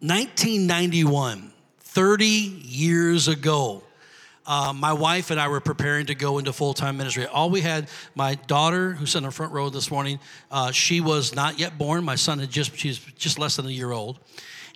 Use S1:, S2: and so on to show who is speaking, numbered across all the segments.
S1: 1991, 30 years ago, uh, my wife and I were preparing to go into full time ministry. All we had, my daughter, who's in the front row this morning, uh, she was not yet born. My son had just, she's just less than a year old.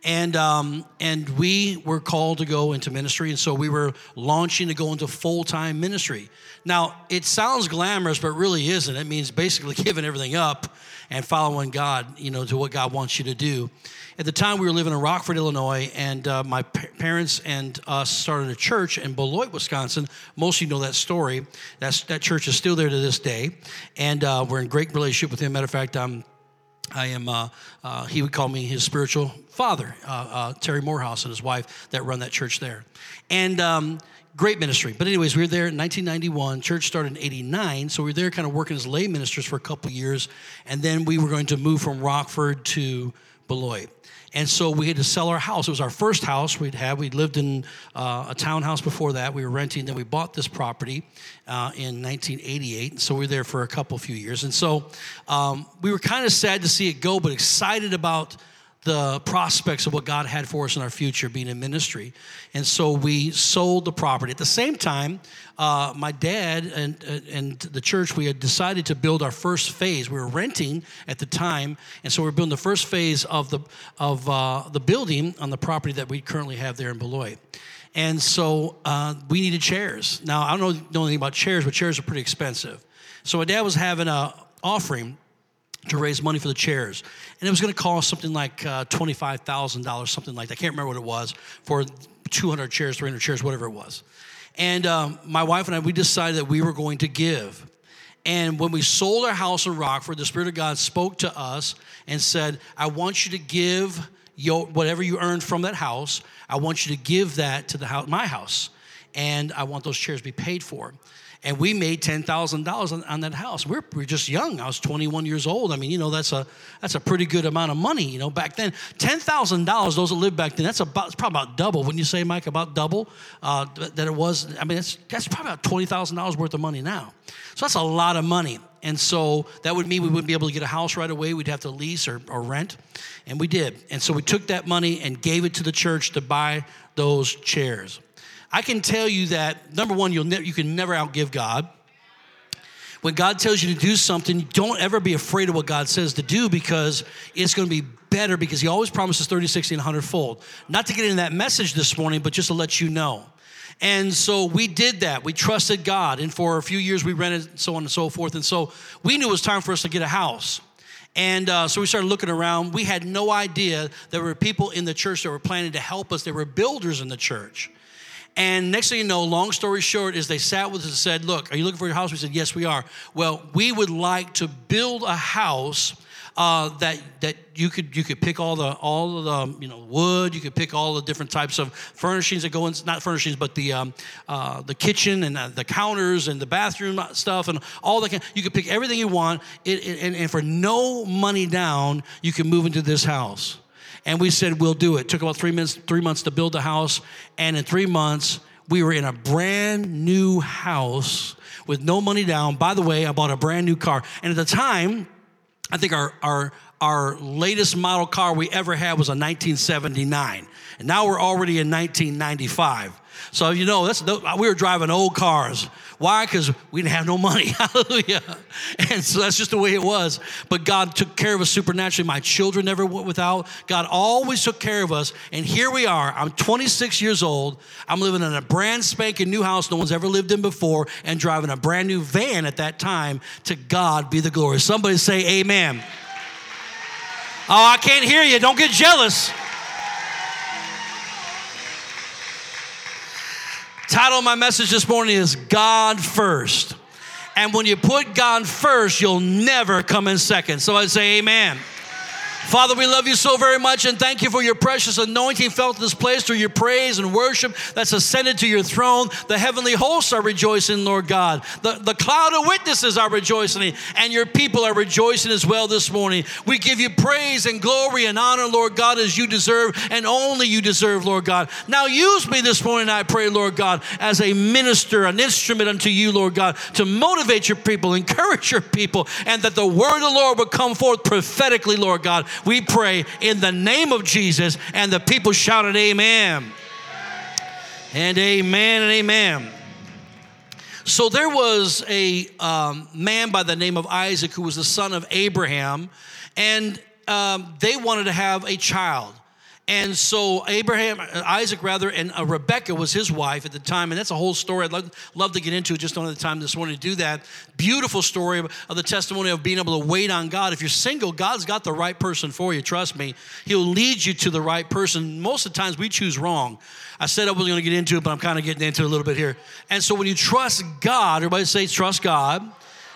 S1: And, um, and we were called to go into ministry. And so we were launching to go into full time ministry. Now, it sounds glamorous, but really isn't. It means basically giving everything up and following God, you know, to what God wants you to do. At the time, we were living in Rockford, Illinois, and uh, my pa- parents and us started a church in Beloit, Wisconsin. Most of you know that story. That's, that church is still there to this day, and uh, we're in great relationship with him. Matter of fact, um, I am, uh, uh, he would call me his spiritual father, uh, uh, Terry Morehouse and his wife that run that church there. And um, great ministry. But, anyways, we were there in 1991. Church started in 89. So we were there kind of working as lay ministers for a couple years. And then we were going to move from Rockford to Beloit. And so we had to sell our house. It was our first house we'd had. We'd lived in uh, a townhouse before that. We were renting. Then we bought this property uh, in 1988. So we were there for a couple few years. And so um, we were kind of sad to see it go, but excited about the prospects of what God had for us in our future being in ministry. And so we sold the property. At the same time, uh, my dad and, uh, and the church, we had decided to build our first phase. We were renting at the time, and so we are building the first phase of the, of, uh, the building on the property that we currently have there in Beloit. And so uh, we needed chairs. Now, I don't know, know anything about chairs, but chairs are pretty expensive. So my dad was having an offering to raise money for the chairs. And it was going to cost something like uh, $25,000, something like that. I can't remember what it was for 200 chairs, 300 chairs, whatever it was. And um, my wife and I, we decided that we were going to give. And when we sold our house in Rockford, the Spirit of God spoke to us and said, I want you to give your, whatever you earned from that house, I want you to give that to the house, my house. And I want those chairs to be paid for and we made $10,000 on, on, that house. We're, we're just young. I was 21 years old. I mean, you know, that's a, that's a pretty good amount of money, you know, back then. $10,000, those that lived back then, that's about, probably about double. Wouldn't you say, Mike, about double uh, that it was? I mean, that's, that's probably about $20,000 worth of money now. So that's a lot of money. And so that would mean we wouldn't be able to get a house right away. We'd have to lease or, or rent. And we did. And so we took that money and gave it to the church to buy those chairs. I can tell you that number one, you'll ne- you can never outgive God. When God tells you to do something, don't ever be afraid of what God says to do because it's going to be better because He always promises 30, 60, and 100 fold. Not to get into that message this morning, but just to let you know. And so we did that. We trusted God. And for a few years, we rented, so on and so forth. And so we knew it was time for us to get a house. And uh, so we started looking around. We had no idea there were people in the church that were planning to help us. There were builders in the church. And next thing you know, long story short, is they sat with us and said, Look, are you looking for a house? We said, Yes, we are. Well, we would like to build a house uh, that that you could you could pick all the all the you know wood. You could pick all the different types of furnishings that go in. Not furnishings, but the um, uh, the kitchen and uh, the counters and the bathroom stuff and all that. You could pick everything you want, it, it, and, and for no money down, you can move into this house. And we said, we'll do it. it. Took about three months, three months to build the house. And in three months, we were in a brand new house with no money down. By the way, I bought a brand new car. And at the time, I think our, our, our latest model car we ever had was a 1979. And now we're already in 1995. So, you know, that's, we were driving old cars. Why? Because we didn't have no money. Hallelujah. And so that's just the way it was. But God took care of us supernaturally. My children never went without. God always took care of us. And here we are. I'm 26 years old. I'm living in a brand spanking new house no one's ever lived in before and driving a brand new van at that time. To God be the glory. Somebody say, Amen. Oh, I can't hear you. Don't get jealous. Title of my message this morning is God First. And when you put God first, you'll never come in second. So I say, Amen. Father, we love you so very much and thank you for your precious anointing felt in this place through your praise and worship that's ascended to your throne. The heavenly hosts are rejoicing, Lord God. The, the cloud of witnesses are rejoicing, and your people are rejoicing as well this morning. We give you praise and glory and honor, Lord God, as you deserve and only you deserve, Lord God. Now use me this morning, I pray, Lord God, as a minister, an instrument unto you, Lord God, to motivate your people, encourage your people, and that the word of the Lord would come forth prophetically, Lord God We pray in the name of Jesus. And the people shouted, Amen. And amen and amen. So there was a um, man by the name of Isaac who was the son of Abraham, and um, they wanted to have a child. And so Abraham, uh, Isaac rather, and uh, Rebecca was his wife at the time, and that's a whole story. I'd love, love to get into. It just don't have the time this morning to do that. Beautiful story of, of the testimony of being able to wait on God. If you're single, God's got the right person for you. Trust me, He'll lead you to the right person. Most of the times we choose wrong. I said I wasn't going to get into it, but I'm kind of getting into it a little bit here. And so when you trust God, everybody say trust God.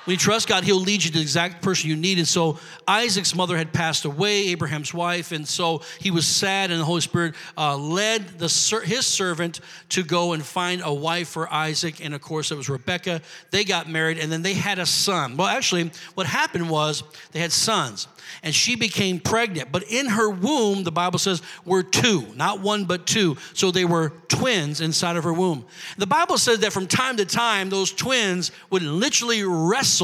S1: When you trust God, He'll lead you to the exact person you need. And so Isaac's mother had passed away, Abraham's wife, and so he was sad, and the Holy Spirit uh, led the, his servant to go and find a wife for Isaac. And of course, it was Rebecca. They got married, and then they had a son. Well, actually, what happened was they had sons and she became pregnant. But in her womb, the Bible says, were two, not one, but two. So they were twins inside of her womb. The Bible says that from time to time, those twins would literally wrestle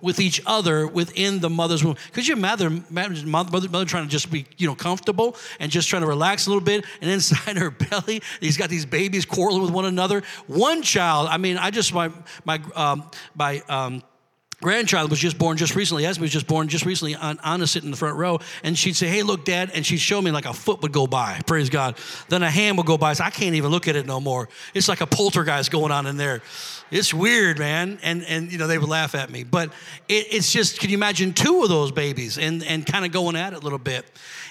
S1: with each other within the mother's womb. Could you imagine mother, mother, mother trying to just be, you know, comfortable and just trying to relax a little bit, and inside her belly, he's got these babies quarreling with one another. One child, I mean, I just my my um, my um, grandchild was just born just recently. Esme was just born just recently. Anna sitting in the front row, and she'd say, "Hey, look, Dad," and she'd show me like a foot would go by. Praise God. Then a hand would go by. So I can't even look at it no more. It's like a poltergeist going on in there. It's weird, man. And and you know they would laugh at me, but it, it's just. Can you imagine two of those babies and and kind of going at it a little bit?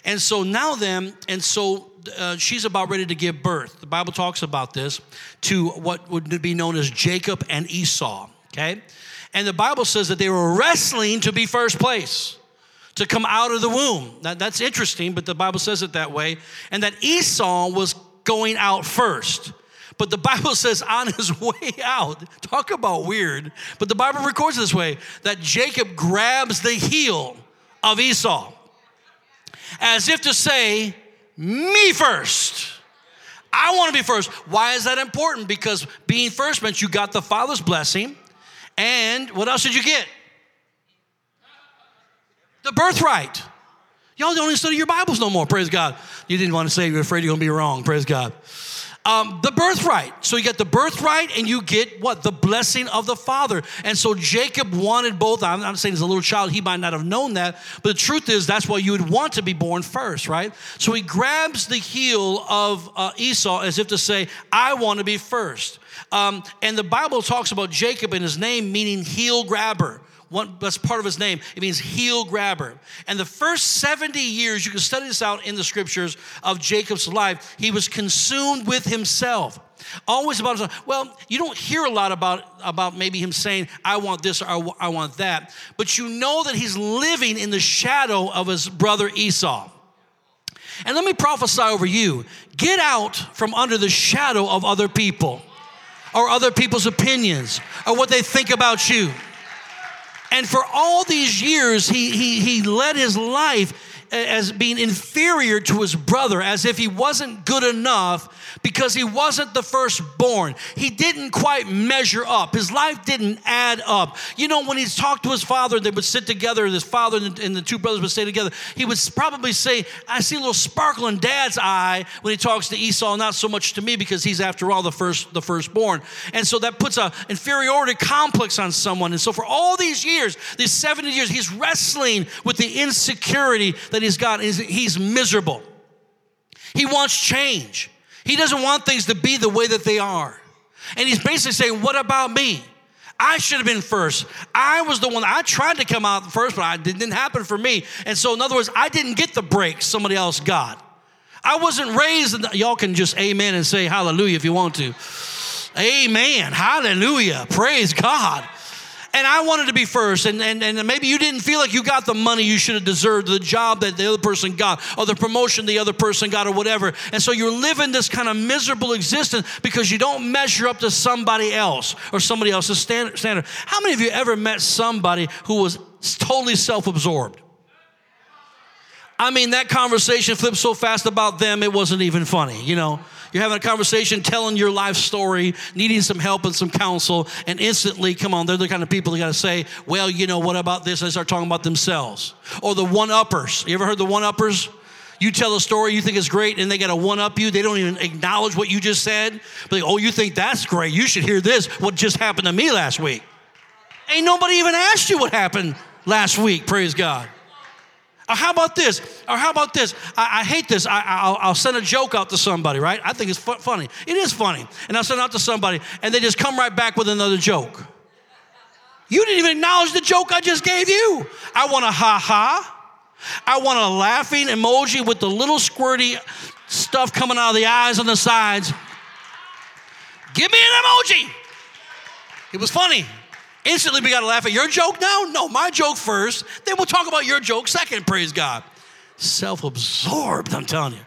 S1: And so now then, and so uh, she's about ready to give birth. The Bible talks about this to what would be known as Jacob and Esau. Okay. And the Bible says that they were wrestling to be first place, to come out of the womb. That, that's interesting, but the Bible says it that way. And that Esau was going out first. But the Bible says on his way out, talk about weird, but the Bible records this way that Jacob grabs the heel of Esau as if to say, Me first. I want to be first. Why is that important? Because being first meant you got the Father's blessing and what else did you get? The birthright. Y'all don't even study your Bibles no more, praise God. You didn't want to say you're afraid you're going to be wrong, praise God. Um, the birthright. So you get the birthright and you get what? The blessing of the Father. And so Jacob wanted both. I'm not saying as a little child, he might not have known that, but the truth is that's why you would want to be born first, right? So he grabs the heel of uh, Esau as if to say, I want to be first. Um, and the Bible talks about Jacob and his name meaning heel grabber. One, that's part of his name. It means heel grabber. And the first 70 years, you can study this out in the scriptures of Jacob's life, he was consumed with himself. Always about himself. Well, you don't hear a lot about, about maybe him saying, I want this or I want that. But you know that he's living in the shadow of his brother Esau. And let me prophesy over you get out from under the shadow of other people or other people's opinions or what they think about you. And for all these years, he, he, he led his life as being inferior to his brother, as if he wasn't good enough because he wasn't the firstborn. He didn't quite measure up. His life didn't add up. You know, when he's talked to his father, they would sit together, his father and the two brothers would stay together. He would probably say, I see a little sparkle in dad's eye when he talks to Esau, not so much to me because he's after all the first the firstborn. And so that puts a inferiority complex on someone. And so for all these years, these 70 years, he's wrestling with the insecurity that he's got. He's, he's miserable. He wants change. He doesn't want things to be the way that they are. And he's basically saying, What about me? I should have been first. I was the one, I tried to come out first, but it didn't happen for me. And so, in other words, I didn't get the break somebody else got. I wasn't raised, in the, y'all can just amen and say hallelujah if you want to. Amen. Hallelujah. Praise God and I wanted to be first, and, and, and maybe you didn't feel like you got the money you should have deserved, the job that the other person got, or the promotion the other person got, or whatever. And so you're living this kind of miserable existence because you don't measure up to somebody else or somebody else's standard. How many of you ever met somebody who was totally self absorbed? I mean, that conversation flipped so fast about them, it wasn't even funny, you know? You're having a conversation, telling your life story, needing some help and some counsel, and instantly, come on, they're the kind of people that got to say, well, you know, what about this? They start talking about themselves. Or the one uppers. You ever heard the one uppers? You tell a story you think is great, and they got to one up you. They don't even acknowledge what you just said. But oh, you think that's great? You should hear this. What just happened to me last week? Ain't nobody even asked you what happened last week. Praise God. Or how about this? Or how about this? I, I hate this. I, will send a joke out to somebody, right? I think it's fu- funny. It is funny. And I'll send it out to somebody, and they just come right back with another joke. You didn't even acknowledge the joke I just gave you. I want a ha ha. I want a laughing emoji with the little squirty stuff coming out of the eyes on the sides. Give me an emoji. It was funny. Instantly, we got to laugh at your joke now? No, my joke first. Then we'll talk about your joke second, praise God. Self absorbed, I'm telling you.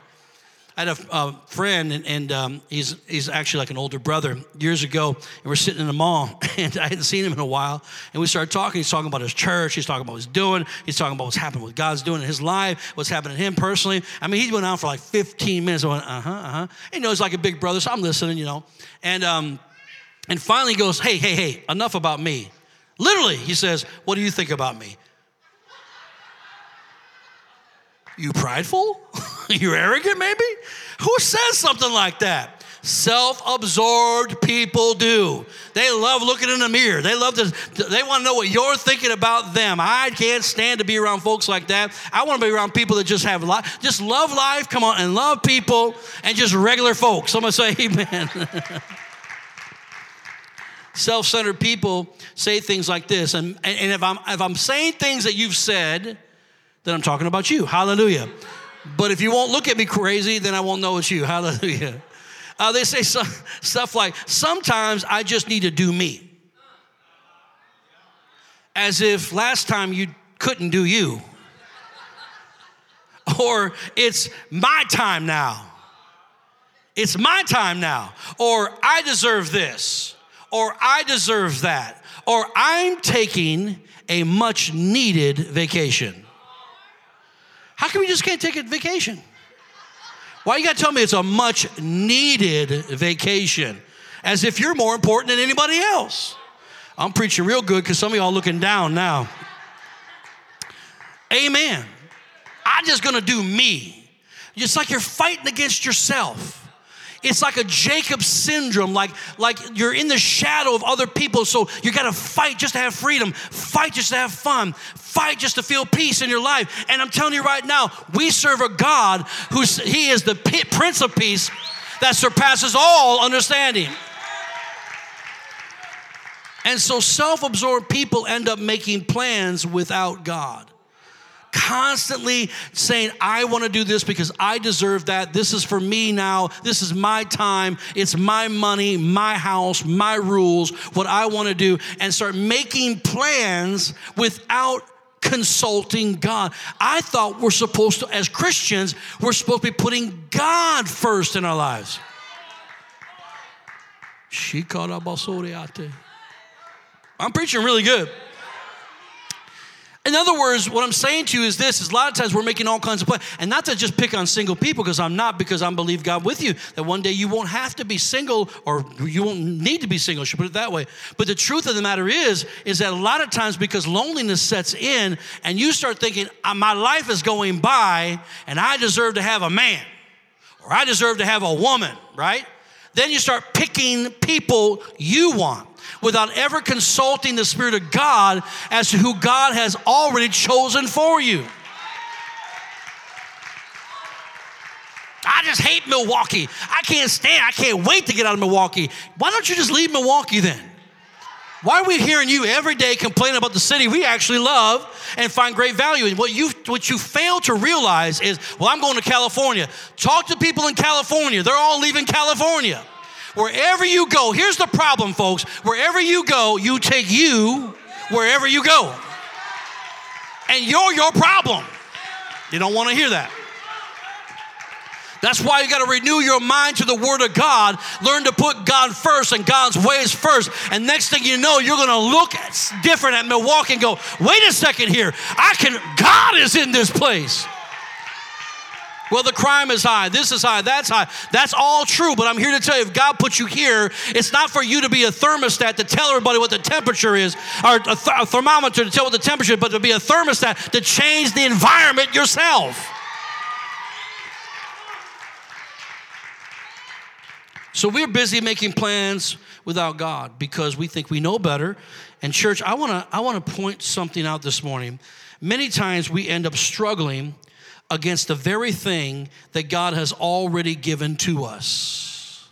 S1: I had a, a friend, and, and um, he's, he's actually like an older brother. Years ago, and we're sitting in the mall, and I hadn't seen him in a while. And we started talking. He's talking about his church. He's talking about what he's doing. He's talking about what's happening, what God's doing in his life, what's happening to him personally. I mean, he went on for like 15 minutes. I went, uh huh, uh huh. He knows like a big brother, so I'm listening, you know. And, um, and finally goes, hey, hey, hey, enough about me. Literally, he says, what do you think about me? You prideful? you arrogant, maybe? Who says something like that? Self absorbed people do. They love looking in the mirror. They love to, they want to know what you're thinking about them. I can't stand to be around folks like that. I want to be around people that just have life, just love life, come on, and love people and just regular folks. Someone say, Amen. Self centered people say things like this. And, and if, I'm, if I'm saying things that you've said, then I'm talking about you. Hallelujah. But if you won't look at me crazy, then I won't know it's you. Hallelujah. Uh, they say some, stuff like, sometimes I just need to do me. As if last time you couldn't do you. Or it's my time now. It's my time now. Or I deserve this. Or I deserve that. Or I'm taking a much needed vacation. How come we just can't take a vacation? Why you gotta tell me it's a much needed vacation? As if you're more important than anybody else. I'm preaching real good because some of y'all looking down now. Amen. I'm just gonna do me. It's like you're fighting against yourself. It's like a Jacob syndrome, like, like you're in the shadow of other people, so you gotta fight just to have freedom, fight just to have fun, fight just to feel peace in your life. And I'm telling you right now, we serve a God who He is the Prince of Peace that surpasses all understanding. And so self absorbed people end up making plans without God constantly saying, I want to do this because I deserve that. This is for me now. This is my time. It's my money, my house, my rules, what I want to do, and start making plans without consulting God. I thought we're supposed to, as Christians, we're supposed to be putting God first in our lives. I'm preaching really good. In other words, what I'm saying to you is this: is a lot of times we're making all kinds of plans, and not to just pick on single people, because I'm not, because I believe God with you that one day you won't have to be single, or you won't need to be single. I should put it that way. But the truth of the matter is, is that a lot of times because loneliness sets in, and you start thinking, uh, my life is going by, and I deserve to have a man, or I deserve to have a woman, right? Then you start picking people you want without ever consulting the Spirit of God as to who God has already chosen for you. I just hate Milwaukee. I can't stand, I can't wait to get out of Milwaukee. Why don't you just leave Milwaukee then? Why are we hearing you every day complain about the city we actually love and find great value in? What you, what you fail to realize is, well, I'm going to California. Talk to people in California. They're all leaving California. Wherever you go, here's the problem, folks. Wherever you go, you take you wherever you go. And you're your problem. You don't want to hear that. That's why you got to renew your mind to the Word of God. Learn to put God first and God's ways first. And next thing you know, you're going to look different at Milwaukee and go, wait a second here. I can, God is in this place. Well, the crime is high. This is high. That's high. That's all true. But I'm here to tell you if God put you here, it's not for you to be a thermostat to tell everybody what the temperature is, or a, th- a thermometer to tell what the temperature is, but to be a thermostat to change the environment yourself. So we're busy making plans without God because we think we know better. And church, I want to I want to point something out this morning. Many times we end up struggling against the very thing that God has already given to us.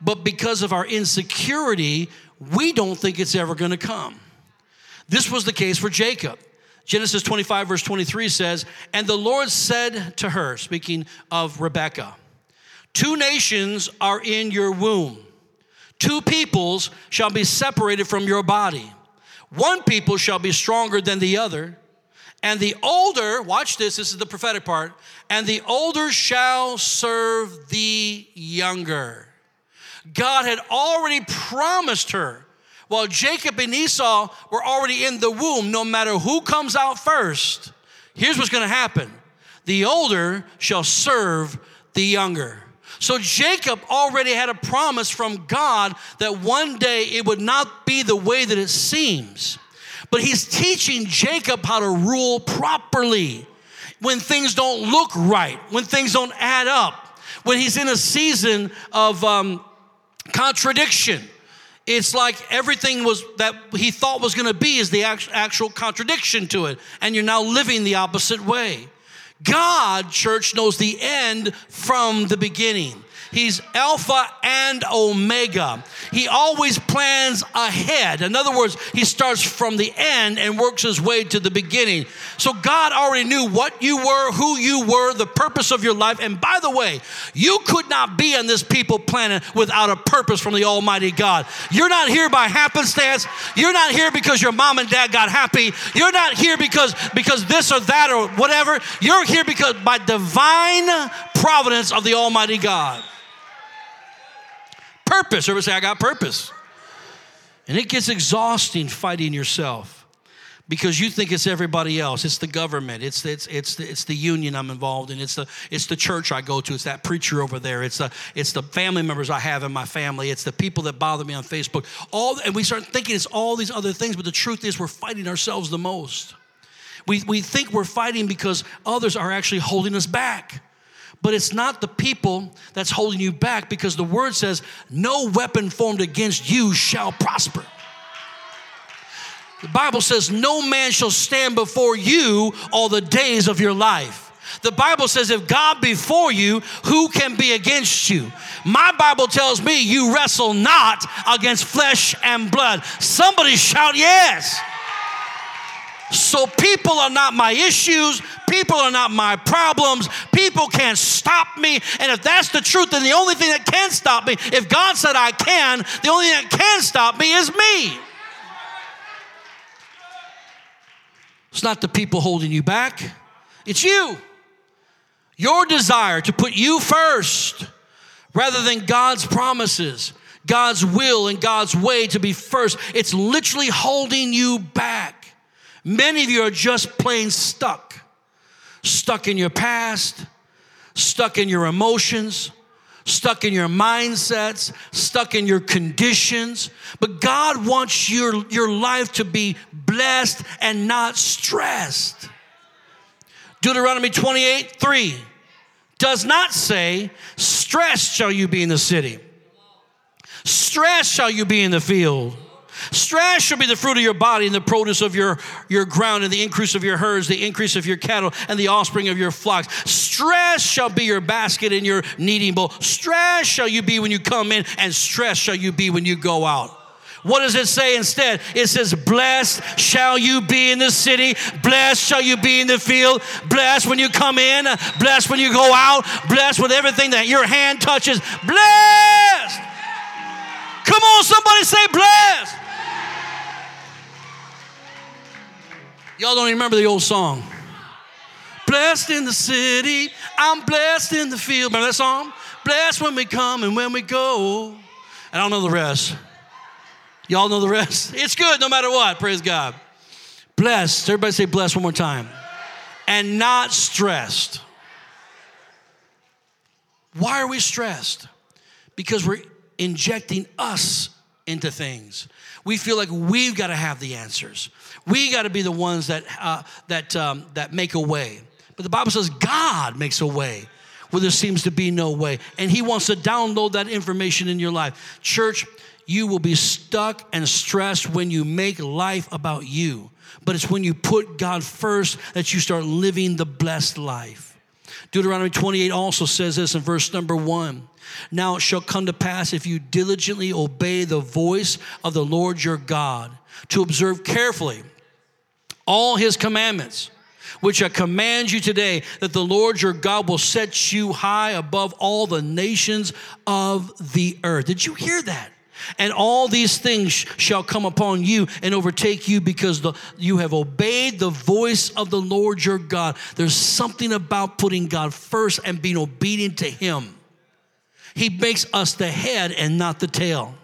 S1: But because of our insecurity, we don't think it's ever going to come. This was the case for Jacob. Genesis 25, verse 23 says, And the Lord said to her, speaking of Rebekah, Two nations are in your womb, two peoples shall be separated from your body. One people shall be stronger than the other and the older, watch this, this is the prophetic part, and the older shall serve the younger. God had already promised her while Jacob and Esau were already in the womb, no matter who comes out first, here's what's gonna happen the older shall serve the younger. So Jacob already had a promise from God that one day it would not be the way that it seems. But he's teaching Jacob how to rule properly when things don't look right, when things don't add up, when he's in a season of um, contradiction. It's like everything was that he thought was going to be is the actual contradiction to it, and you're now living the opposite way. God, church, knows the end from the beginning. He's Alpha and Omega. He always plans ahead. In other words, he starts from the end and works his way to the beginning. So God already knew what you were, who you were, the purpose of your life. And by the way, you could not be on this people planet without a purpose from the Almighty God. You're not here by happenstance. You're not here because your mom and dad got happy. You're not here because because this or that or whatever. You're here because by divine providence of the Almighty God purpose. Everybody say, I got purpose. And it gets exhausting fighting yourself because you think it's everybody else. It's the government. It's it's, it's, the, it's the union I'm involved in. It's the, it's the church I go to. It's that preacher over there. It's the, it's the family members I have in my family. It's the people that bother me on Facebook. All, and we start thinking it's all these other things, but the truth is we're fighting ourselves the most. We, we think we're fighting because others are actually holding us back. But it's not the people that's holding you back because the word says, No weapon formed against you shall prosper. The Bible says, No man shall stand before you all the days of your life. The Bible says, if God be for you, who can be against you? My Bible tells me you wrestle not against flesh and blood. Somebody shout, yes. So people are not my issues. People are not my problems. People can't stop me. And if that's the truth, then the only thing that can stop me, if God said I can, the only thing that can stop me is me. It's not the people holding you back, it's you. Your desire to put you first rather than God's promises, God's will, and God's way to be first. It's literally holding you back. Many of you are just plain stuck. Stuck in your past, stuck in your emotions, stuck in your mindsets, stuck in your conditions. But God wants your, your life to be blessed and not stressed. Deuteronomy 28 3 does not say, Stressed shall you be in the city, stressed shall you be in the field. Stress shall be the fruit of your body and the produce of your, your ground and the increase of your herds, the increase of your cattle and the offspring of your flocks. Stress shall be your basket and your kneading bowl. Stress shall you be when you come in, and stress shall you be when you go out. What does it say instead? It says, Blessed shall you be in the city, blessed shall you be in the field, blessed when you come in, blessed when you go out, blessed with everything that your hand touches. Blessed! Come on, somebody say blessed. Y'all don't even remember the old song. Blessed in the city, I'm blessed in the field. Remember that song? Blessed when we come and when we go. I don't know the rest. Y'all know the rest? It's good no matter what. Praise God. Blessed. Everybody say blessed one more time. And not stressed. Why are we stressed? Because we're injecting us into things. We feel like we've got to have the answers. We got to be the ones that uh, that um, that make a way. But the Bible says God makes a way where there seems to be no way, and He wants to download that information in your life. Church, you will be stuck and stressed when you make life about you. But it's when you put God first that you start living the blessed life. Deuteronomy 28 also says this in verse number one. Now it shall come to pass if you diligently obey the voice of the Lord your God to observe carefully all his commandments, which I command you today, that the Lord your God will set you high above all the nations of the earth. Did you hear that? And all these things shall come upon you and overtake you because the, you have obeyed the voice of the Lord your God. There's something about putting God first and being obedient to Him. He makes us the head and not the tail.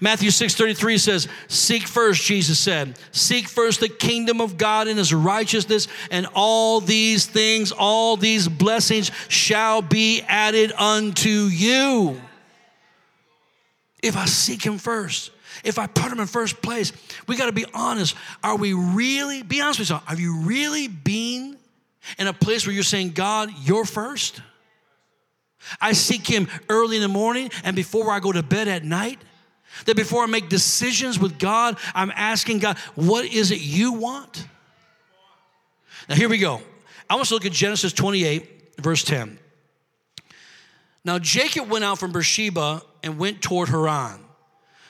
S1: Matthew 6:33 says, "Seek first," Jesus said, "seek first the kingdom of God and his righteousness, and all these things, all these blessings shall be added unto you." If I seek him first, if I put him in first place, we got to be honest. Are we really, be honest with yourself, are you really being in a place where you're saying, God, you're first? I seek him early in the morning and before I go to bed at night. That before I make decisions with God, I'm asking God, what is it you want? Now, here we go. I want to look at Genesis 28, verse 10. Now, Jacob went out from Beersheba and went toward Haran.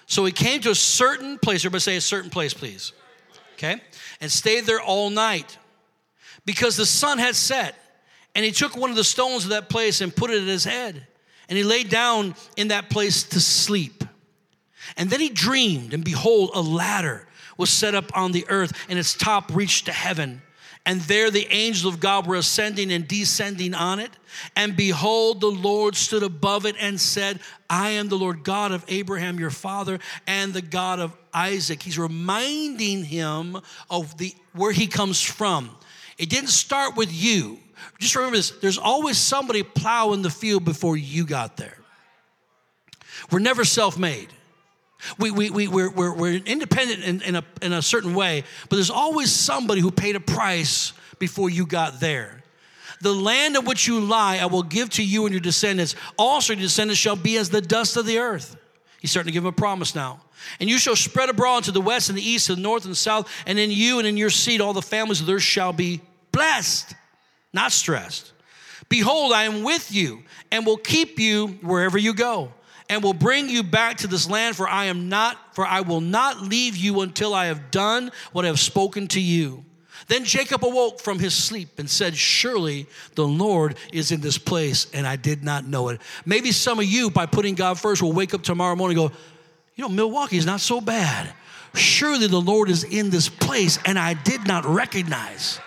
S1: So he came to a certain place. Everybody say a certain place, please. Okay? And stayed there all night because the sun had set. And he took one of the stones of that place and put it at his head. And he lay down in that place to sleep. And then he dreamed, and behold, a ladder was set up on the earth, and its top reached to heaven. And there the angels of God were ascending and descending on it. And behold, the Lord stood above it and said, I am the Lord God of Abraham, your father, and the God of Isaac. He's reminding him of the where he comes from. It didn't start with you. Just remember this there's always somebody plowing the field before you got there. We're never self made. We, we, we, we're, we're, we're independent in, in, a, in a certain way, but there's always somebody who paid a price before you got there. The land of which you lie, I will give to you and your descendants. Also, your descendants shall be as the dust of the earth. He's starting to give him a promise now. And you shall spread abroad to the west and the east, to the north and the south, and in you and in your seed all the families of the earth shall be blessed, not stressed. Behold, I am with you and will keep you wherever you go and will bring you back to this land for I am not for I will not leave you until I have done what I have spoken to you. Then Jacob awoke from his sleep and said, Surely the Lord is in this place, and I did not know it. Maybe some of you, by putting God first, will wake up tomorrow morning and go, You know, Milwaukee is not so bad. Surely the Lord is in this place, and I did not recognize.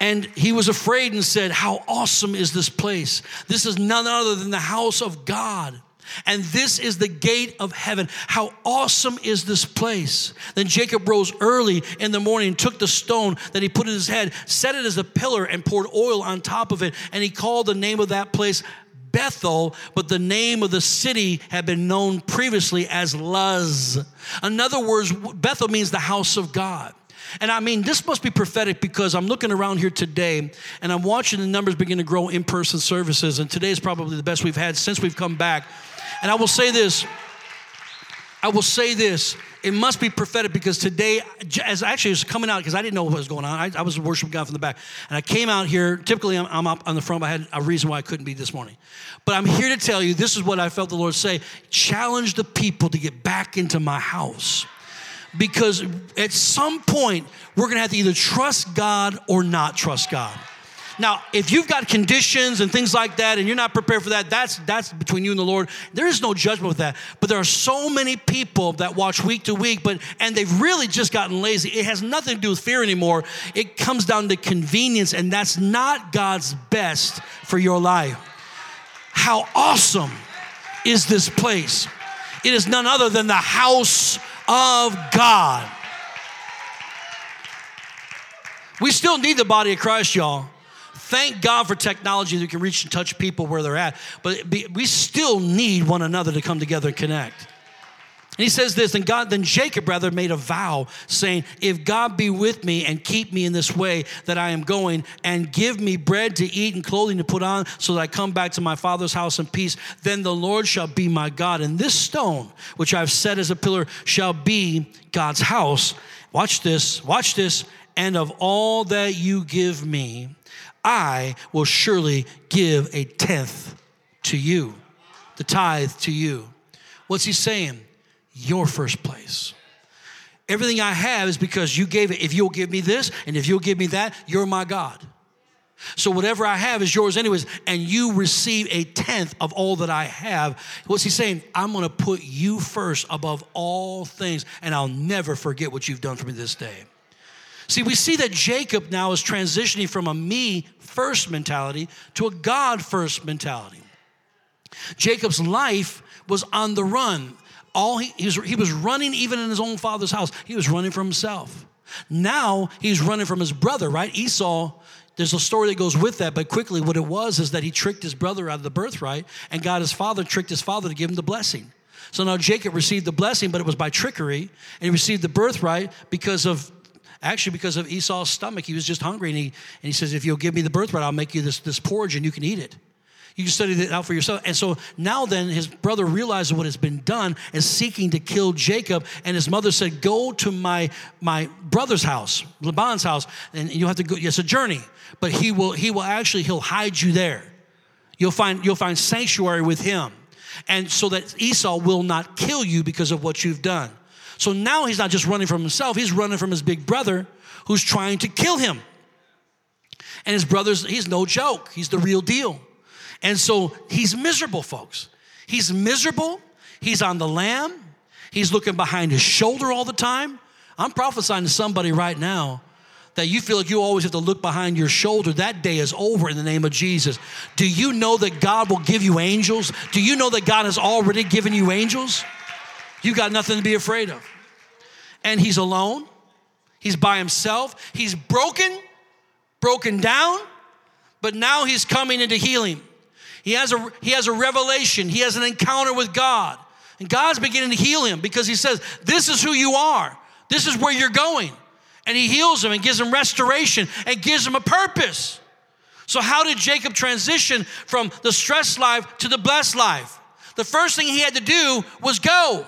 S1: And he was afraid and said, How awesome is this place? This is none other than the house of God. And this is the gate of heaven. How awesome is this place? Then Jacob rose early in the morning, took the stone that he put in his head, set it as a pillar, and poured oil on top of it. And he called the name of that place Bethel, but the name of the city had been known previously as Luz. In other words, Bethel means the house of God. And I mean, this must be prophetic because I'm looking around here today and I'm watching the numbers begin to grow in person services. And today is probably the best we've had since we've come back. And I will say this I will say this. It must be prophetic because today, as actually was coming out, because I didn't know what was going on. I, I was worshiping God from the back. And I came out here. Typically, I'm, I'm, up on the front, but I had a reason why I couldn't be this morning. But I'm here to tell you this is what I felt the Lord say challenge the people to get back into my house because at some point we're going to have to either trust God or not trust God. Now, if you've got conditions and things like that and you're not prepared for that, that's that's between you and the Lord. There is no judgment with that. But there are so many people that watch week to week, but and they've really just gotten lazy. It has nothing to do with fear anymore. It comes down to convenience, and that's not God's best for your life. How awesome is this place? It is none other than the house of God. We still need the body of Christ, y'all. Thank God for technology that can reach and touch people where they're at, but we still need one another to come together and connect. And he says this, and God, then Jacob rather made a vow saying, If God be with me and keep me in this way that I am going, and give me bread to eat and clothing to put on, so that I come back to my father's house in peace, then the Lord shall be my God. And this stone, which I've set as a pillar, shall be God's house. Watch this, watch this. And of all that you give me, I will surely give a tenth to you, the tithe to you. What's he saying? Your first place. Everything I have is because you gave it. If you'll give me this and if you'll give me that, you're my God. So whatever I have is yours, anyways, and you receive a tenth of all that I have. What's he saying? I'm gonna put you first above all things, and I'll never forget what you've done for me this day. See, we see that Jacob now is transitioning from a me first mentality to a God first mentality. Jacob's life was on the run all he, he, was, he was running even in his own father's house. He was running from himself. Now he's running from his brother, right? Esau, there's a story that goes with that, but quickly what it was is that he tricked his brother out of the birthright and God, his father, tricked his father to give him the blessing. So now Jacob received the blessing, but it was by trickery, and he received the birthright because of actually because of Esau's stomach. He was just hungry, and he and he says, If you'll give me the birthright, I'll make you this, this porridge and you can eat it. You can study it out for yourself. And so now then his brother realizes what has been done is seeking to kill Jacob. And his mother said, Go to my my brother's house, Laban's house, and you have to go. It's a journey, but he will he will actually he'll hide you there. You'll find you'll find sanctuary with him. And so that Esau will not kill you because of what you've done. So now he's not just running from himself, he's running from his big brother who's trying to kill him. And his brother's, he's no joke, he's the real deal. And so he's miserable, folks. He's miserable. He's on the lam. He's looking behind his shoulder all the time. I'm prophesying to somebody right now that you feel like you always have to look behind your shoulder. That day is over in the name of Jesus. Do you know that God will give you angels? Do you know that God has already given you angels? You got nothing to be afraid of. And he's alone. He's by himself. He's broken, broken down, but now he's coming into healing. He has a, he has a revelation, he has an encounter with God. And God's beginning to heal him because he says, This is who you are, this is where you're going. And he heals him and gives him restoration and gives him a purpose. So, how did Jacob transition from the stressed life to the blessed life? The first thing he had to do was go.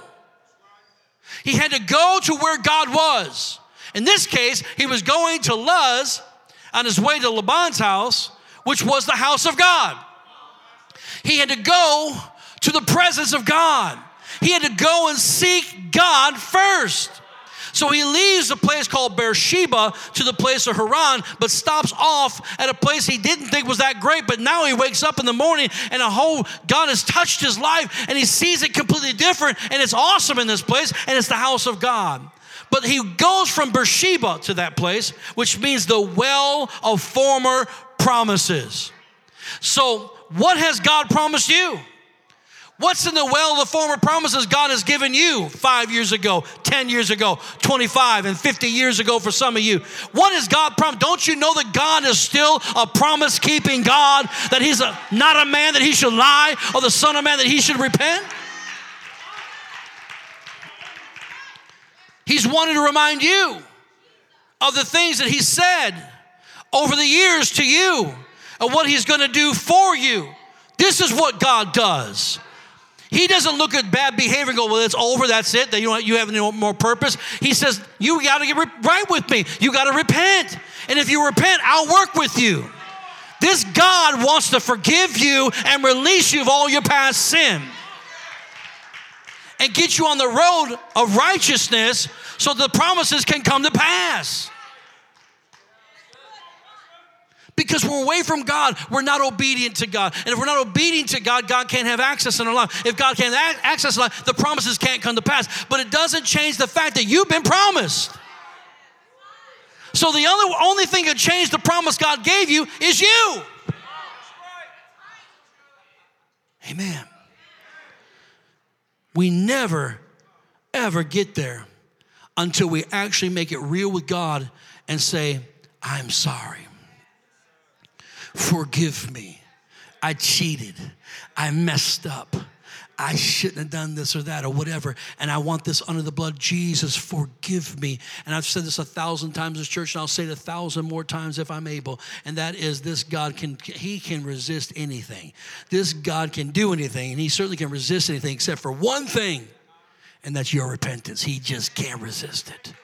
S1: He had to go to where God was. In this case, he was going to Luz on his way to Laban's house, which was the house of God. He had to go to the presence of God. He had to go and seek God first. So he leaves a place called Beersheba to the place of Haran, but stops off at a place he didn't think was that great. But now he wakes up in the morning and a whole God has touched his life and he sees it completely different. And it's awesome in this place, and it's the house of God. But he goes from Beersheba to that place, which means the well of former promises. So what has God promised you? What's in the well of the former promises God has given you five years ago, 10 years ago, 25, and 50 years ago for some of you? What is God promised? Don't you know that God is still a promise keeping God, that He's a, not a man that He should lie, or the Son of Man that He should repent? He's wanting to remind you of the things that He said over the years to you of what He's going to do for you. This is what God does. He doesn't look at bad behavior and go, well, it's over, that's it, that you, you have no more purpose. He says, you got to get right with me. You got to repent. And if you repent, I'll work with you. This God wants to forgive you and release you of all your past sin and get you on the road of righteousness so the promises can come to pass because we're away from God. We're not obedient to God. And if we're not obedient to God, God can't have access in our life. If God can't have access in life, the promises can't come to pass. But it doesn't change the fact that you've been promised. So the only, only thing that changed the promise God gave you is you. Amen. We never, ever get there until we actually make it real with God and say, I'm sorry. Forgive me. I cheated. I messed up. I shouldn't have done this or that or whatever. And I want this under the blood. Jesus, forgive me. And I've said this a thousand times in church, and I'll say it a thousand more times if I'm able. And that is this God can, He can resist anything. This God can do anything, and He certainly can resist anything except for one thing, and that's your repentance. He just can't resist it.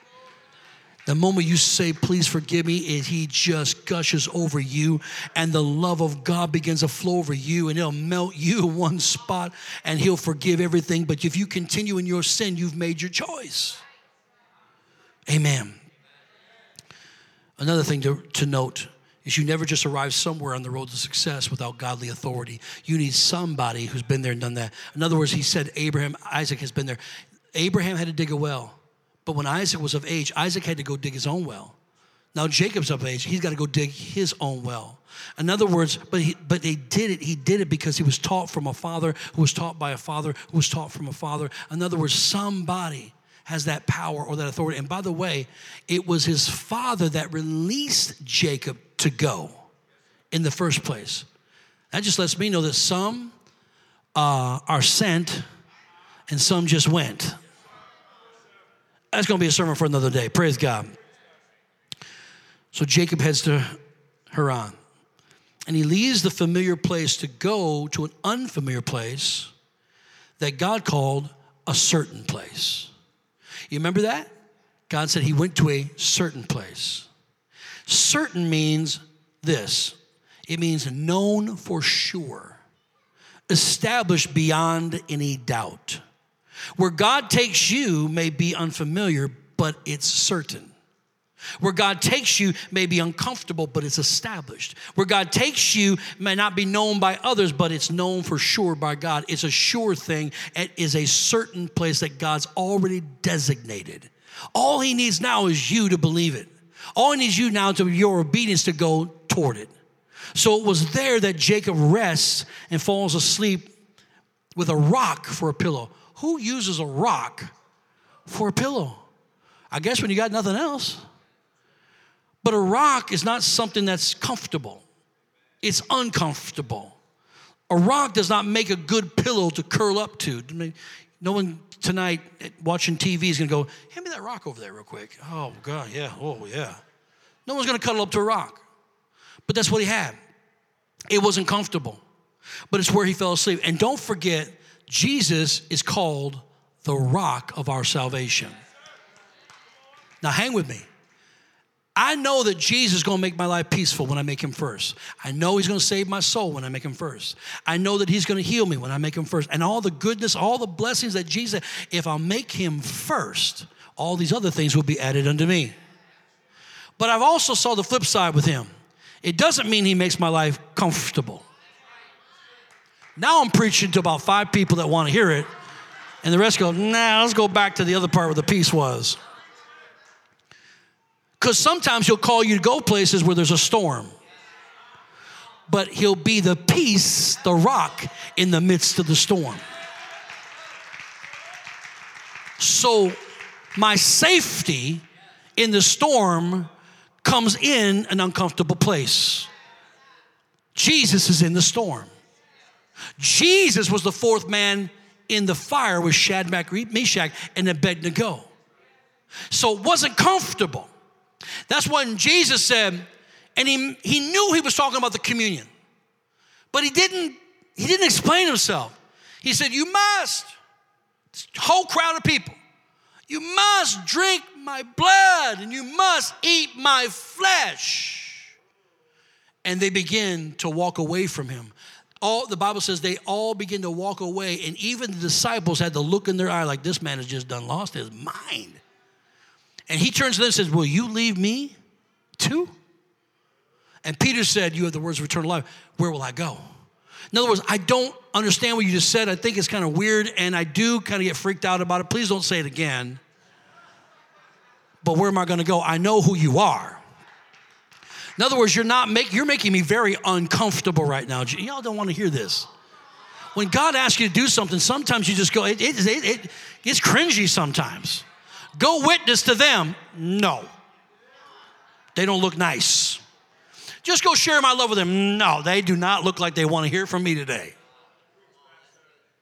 S1: The moment you say, Please forgive me, it, He just gushes over you, and the love of God begins to flow over you, and it'll melt you in one spot, and He'll forgive everything. But if you continue in your sin, you've made your choice. Amen. Another thing to, to note is you never just arrive somewhere on the road to success without godly authority. You need somebody who's been there and done that. In other words, he said Abraham, Isaac has been there. Abraham had to dig a well. But when Isaac was of age, Isaac had to go dig his own well. Now Jacob's of age, he's got to go dig his own well. In other words, but he, but they did it. He did it because he was taught from a father who was taught by a father who was taught from a father. In other words, somebody has that power or that authority. And by the way, it was his father that released Jacob to go in the first place. That just lets me know that some uh, are sent and some just went. That's going to be a sermon for another day. Praise God. So Jacob heads to Haran. And he leaves the familiar place to go to an unfamiliar place that God called a certain place. You remember that? God said he went to a certain place. Certain means this it means known for sure, established beyond any doubt. Where God takes you may be unfamiliar, but it's certain. Where God takes you may be uncomfortable, but it's established. Where God takes you may not be known by others, but it's known for sure by God. It's a sure thing. It is a certain place that God's already designated. All He needs now is you to believe it. All He needs you now to your obedience to go toward it. So it was there that Jacob rests and falls asleep with a rock for a pillow. Who uses a rock for a pillow? I guess when you got nothing else. But a rock is not something that's comfortable, it's uncomfortable. A rock does not make a good pillow to curl up to. No one tonight watching TV is to go, hand me that rock over there real quick. Oh, God, yeah, oh, yeah. No one's to cuddle up to a rock. But that's what he had. It wasn't comfortable, but it's where he fell asleep. And don't forget, Jesus is called the rock of our salvation. Now, hang with me. I know that Jesus is going to make my life peaceful when I make him first. I know he's going to save my soul when I make him first. I know that he's going to heal me when I make him first. And all the goodness, all the blessings that Jesus, if I make him first, all these other things will be added unto me. But I've also saw the flip side with him. It doesn't mean he makes my life comfortable. Now I'm preaching to about five people that want to hear it, and the rest go, nah, let's go back to the other part where the peace was. Because sometimes he'll call you to go places where there's a storm. But he'll be the peace, the rock in the midst of the storm. So my safety in the storm comes in an uncomfortable place. Jesus is in the storm. Jesus was the fourth man in the fire with Shadrach, Meshach, and Abednego. So it wasn't comfortable. That's when Jesus said, and he, he knew he was talking about the communion, but he didn't, he didn't explain himself. He said, You must, whole crowd of people, you must drink my blood and you must eat my flesh. And they begin to walk away from him all the Bible says they all begin to walk away, and even the disciples had the look in their eye like this man has just done lost his mind. And he turns to them and says, Will you leave me too? And Peter said, You have the words of eternal life. Where will I go? In other words, I don't understand what you just said. I think it's kind of weird, and I do kind of get freaked out about it. Please don't say it again. But where am I going to go? I know who you are. In other words, you're not make, you're making me very uncomfortable right now. Y'all don't want to hear this. When God asks you to do something, sometimes you just go, it, it, it, it it's cringy sometimes. Go witness to them. No. They don't look nice. Just go share my love with them. No, they do not look like they want to hear from me today.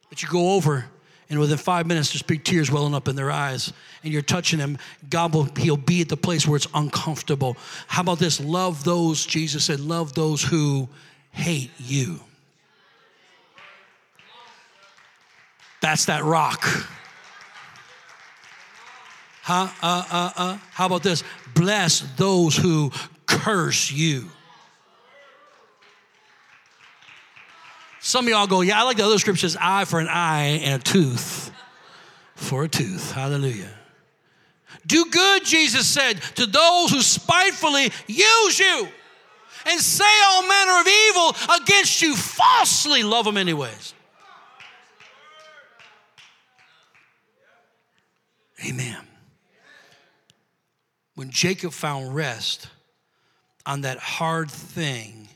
S1: But you go over, and within five minutes, there's big tears welling up in their eyes, and you're touching them. God will, He'll be at the place where it's uncomfortable. How about this? Love those, Jesus said, love those who hate you. That's that rock. Huh? Uh, uh, uh. How about this? Bless those who curse you. Some of y'all go, yeah, I like the other scriptures eye for an eye and a tooth for a tooth. Hallelujah. Do good, Jesus said, to those who spitefully use you and say all manner of evil against you falsely. Love them anyways. Amen. When Jacob found rest on that hard thing,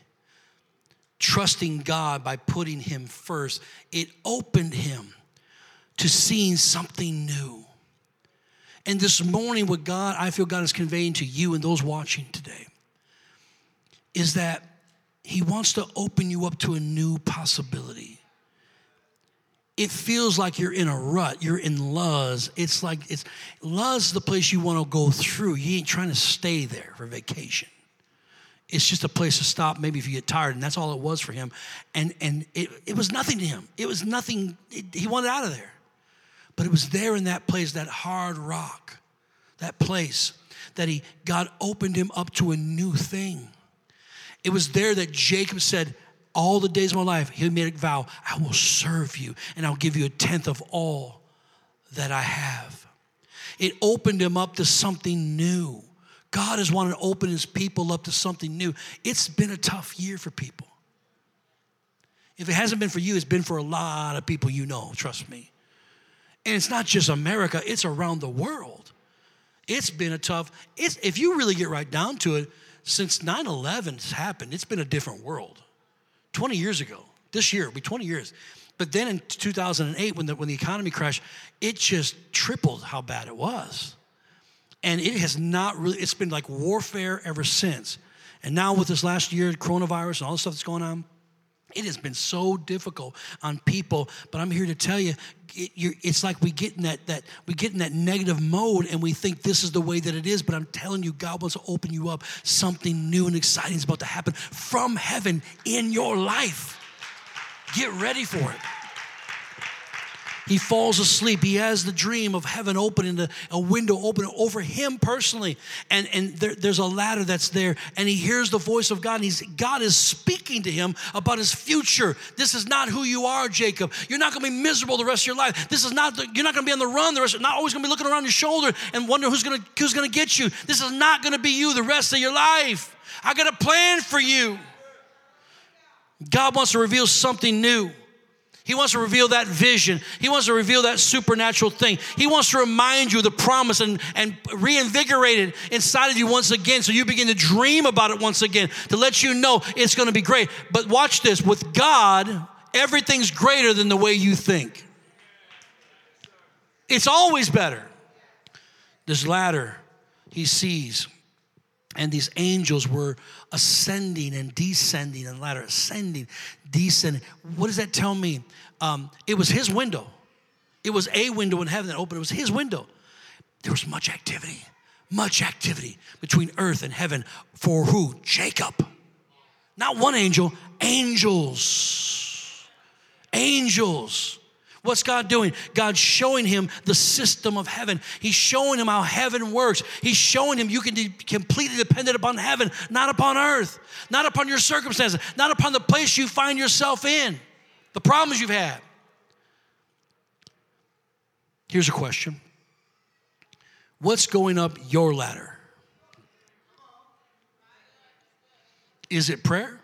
S1: trusting God by putting Him first, it opened him to seeing something new. And this morning, what God, I feel God is conveying to you and those watching today is that He wants to open you up to a new possibility. It feels like you're in a rut. You're in Luz. It's like it's Luz, the place you want to go through. You ain't trying to stay there for vacation. It's just a place to stop, maybe if you get tired, and that's all it was for him. And and it, it was nothing to him. It was nothing. It, he wanted out of there, but it was there in that place, that hard rock, that place that he God opened him up to a new thing. It was there that Jacob said, All the days of my life, he made a vow, I will serve you and I'll give you a tenth of all that I have. It opened him up to something new. God has wanted to open his people up to something new. It's been a tough year for people. If it hasn't been for you, it's been for a lot of people you know, trust me. And it's not just America, it's around the world. It's been a tough, it's, if you really get right down to it, since 9 11 has happened, it's been a different world. 20 years ago, this year, it'll be 20 years. But then in 2008, when the, when the economy crashed, it just tripled how bad it was. And it has not really, it's been like warfare ever since. And now with this last year, coronavirus and all the stuff that's going on, it has been so difficult on people, but I'm here to tell you, it, it's like we get in that, that we get in that negative mode and we think this is the way that it is. But I'm telling you, God wants to open you up. Something new and exciting is about to happen from heaven in your life. Get ready for it. He falls asleep. He has the dream of heaven opening, the, a window opening over him personally. And, and there, there's a ladder that's there. And he hears the voice of God. And he's, God is speaking to him about his future. This is not who you are, Jacob. You're not going to be miserable the rest of your life. This is not, the, you're not going to be on the run the rest, not always going to be looking around your shoulder and wonder who's going to, who's going to get you. This is not going to be you the rest of your life. I got a plan for you. God wants to reveal something new. He wants to reveal that vision. He wants to reveal that supernatural thing. He wants to remind you of the promise and, and reinvigorate it inside of you once again so you begin to dream about it once again to let you know it's going to be great. But watch this with God, everything's greater than the way you think. It's always better. This ladder he sees, and these angels were ascending and descending and ladder, ascending, descending. What does that tell me? Um, it was his window. It was a window in heaven that opened. It was his window. There was much activity, much activity between earth and heaven for who? Jacob. Not one angel, angels. Angels. What's God doing? God's showing him the system of heaven. He's showing him how heaven works. He's showing him you can be completely dependent upon heaven, not upon earth, not upon your circumstances, not upon the place you find yourself in, the problems you've had. Here's a question What's going up your ladder? Is it prayer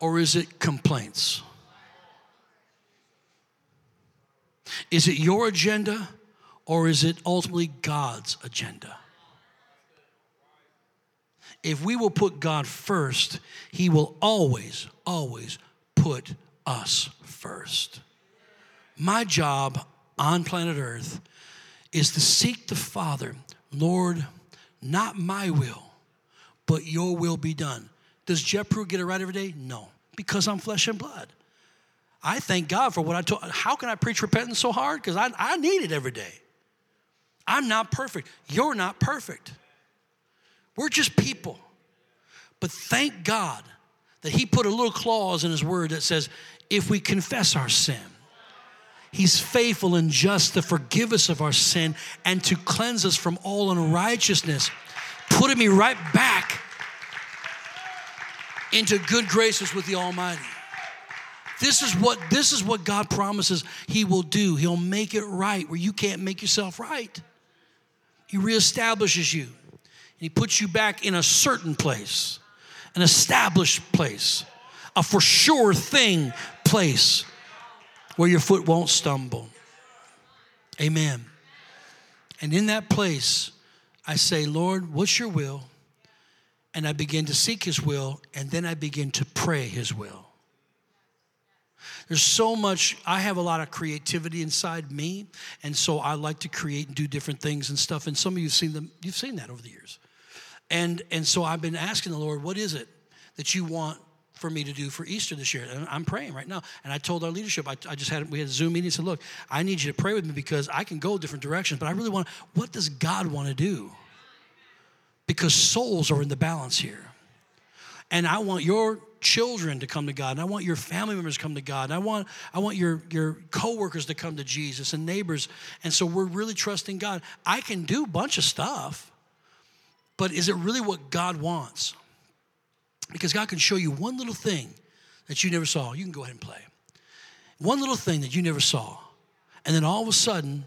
S1: or is it complaints? Is it your agenda or is it ultimately God's agenda? If we will put God first, He will always, always put us first. My job on planet Earth is to seek the Father, Lord, not my will, but your will be done. Does Jeff Pruitt get it right every day? No, because I'm flesh and blood. I thank God for what I told. How can I preach repentance so hard? Because I, I need it every day. I'm not perfect. You're not perfect. We're just people. But thank God that He put a little clause in His word that says, if we confess our sin, He's faithful and just to forgive us of our sin and to cleanse us from all unrighteousness, putting me right back into good graces with the Almighty. This is what this is what God promises he will do. He'll make it right where you can't make yourself right. He reestablishes you. And he puts you back in a certain place, an established place, a for sure thing place where your foot won't stumble. Amen. And in that place, I say, Lord, what's your will? And I begin to seek his will, and then I begin to pray his will. There's so much, I have a lot of creativity inside me, and so I like to create and do different things and stuff. And some of you have seen them, you've seen that over the years. And and so I've been asking the Lord, what is it that you want for me to do for Easter this year. And I'm praying right now. And I told our leadership, I, I just had, we had a Zoom meeting and said, look, I need you to pray with me because I can go different directions, but I really want, what does God want to do? Because souls are in the balance here. And I want your children to come to God, and I want your family members to come to God, and I want, I want your, your coworkers to come to Jesus and neighbors. And so we're really trusting God. I can do a bunch of stuff, but is it really what God wants? Because God can show you one little thing that you never saw. You can go ahead and play. One little thing that you never saw. And then all of a sudden,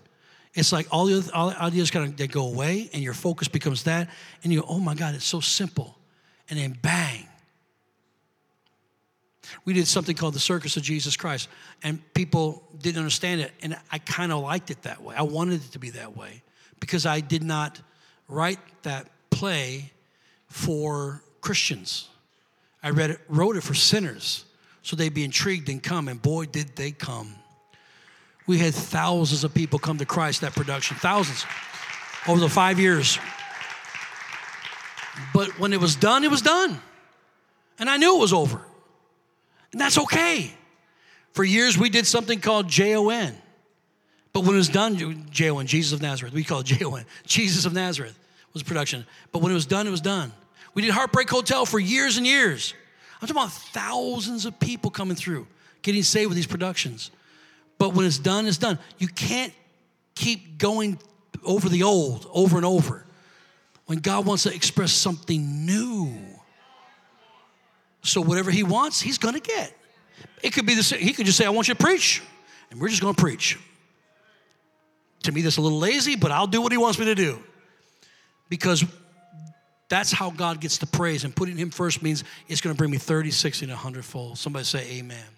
S1: it's like all the, other, all the ideas kind of they go away and your focus becomes that. And you go, oh my God, it's so simple. And then bang. We did something called the Circus of Jesus Christ, and people didn't understand it. And I kind of liked it that way. I wanted it to be that way because I did not write that play for Christians. I read it, wrote it for sinners so they'd be intrigued and come. And boy, did they come. We had thousands of people come to Christ that production, thousands over the five years. But when it was done, it was done. And I knew it was over. And that's okay. For years, we did something called JON. But when it was done, JON, Jesus of Nazareth, we call it JON, Jesus of Nazareth was a production. But when it was done, it was done. We did Heartbreak Hotel for years and years. I'm talking about thousands of people coming through, getting saved with these productions. But when it's done, it's done. You can't keep going over the old over and over when God wants to express something new. So whatever He wants, He's going to get. It could be the same. He could just say, "I want you to preach," and we're just going to preach. To me, that's a little lazy, but I'll do what He wants me to do because that's how God gets the praise. And putting Him first means it's going to bring me 30, 60, and 100 fold. Somebody say, Amen.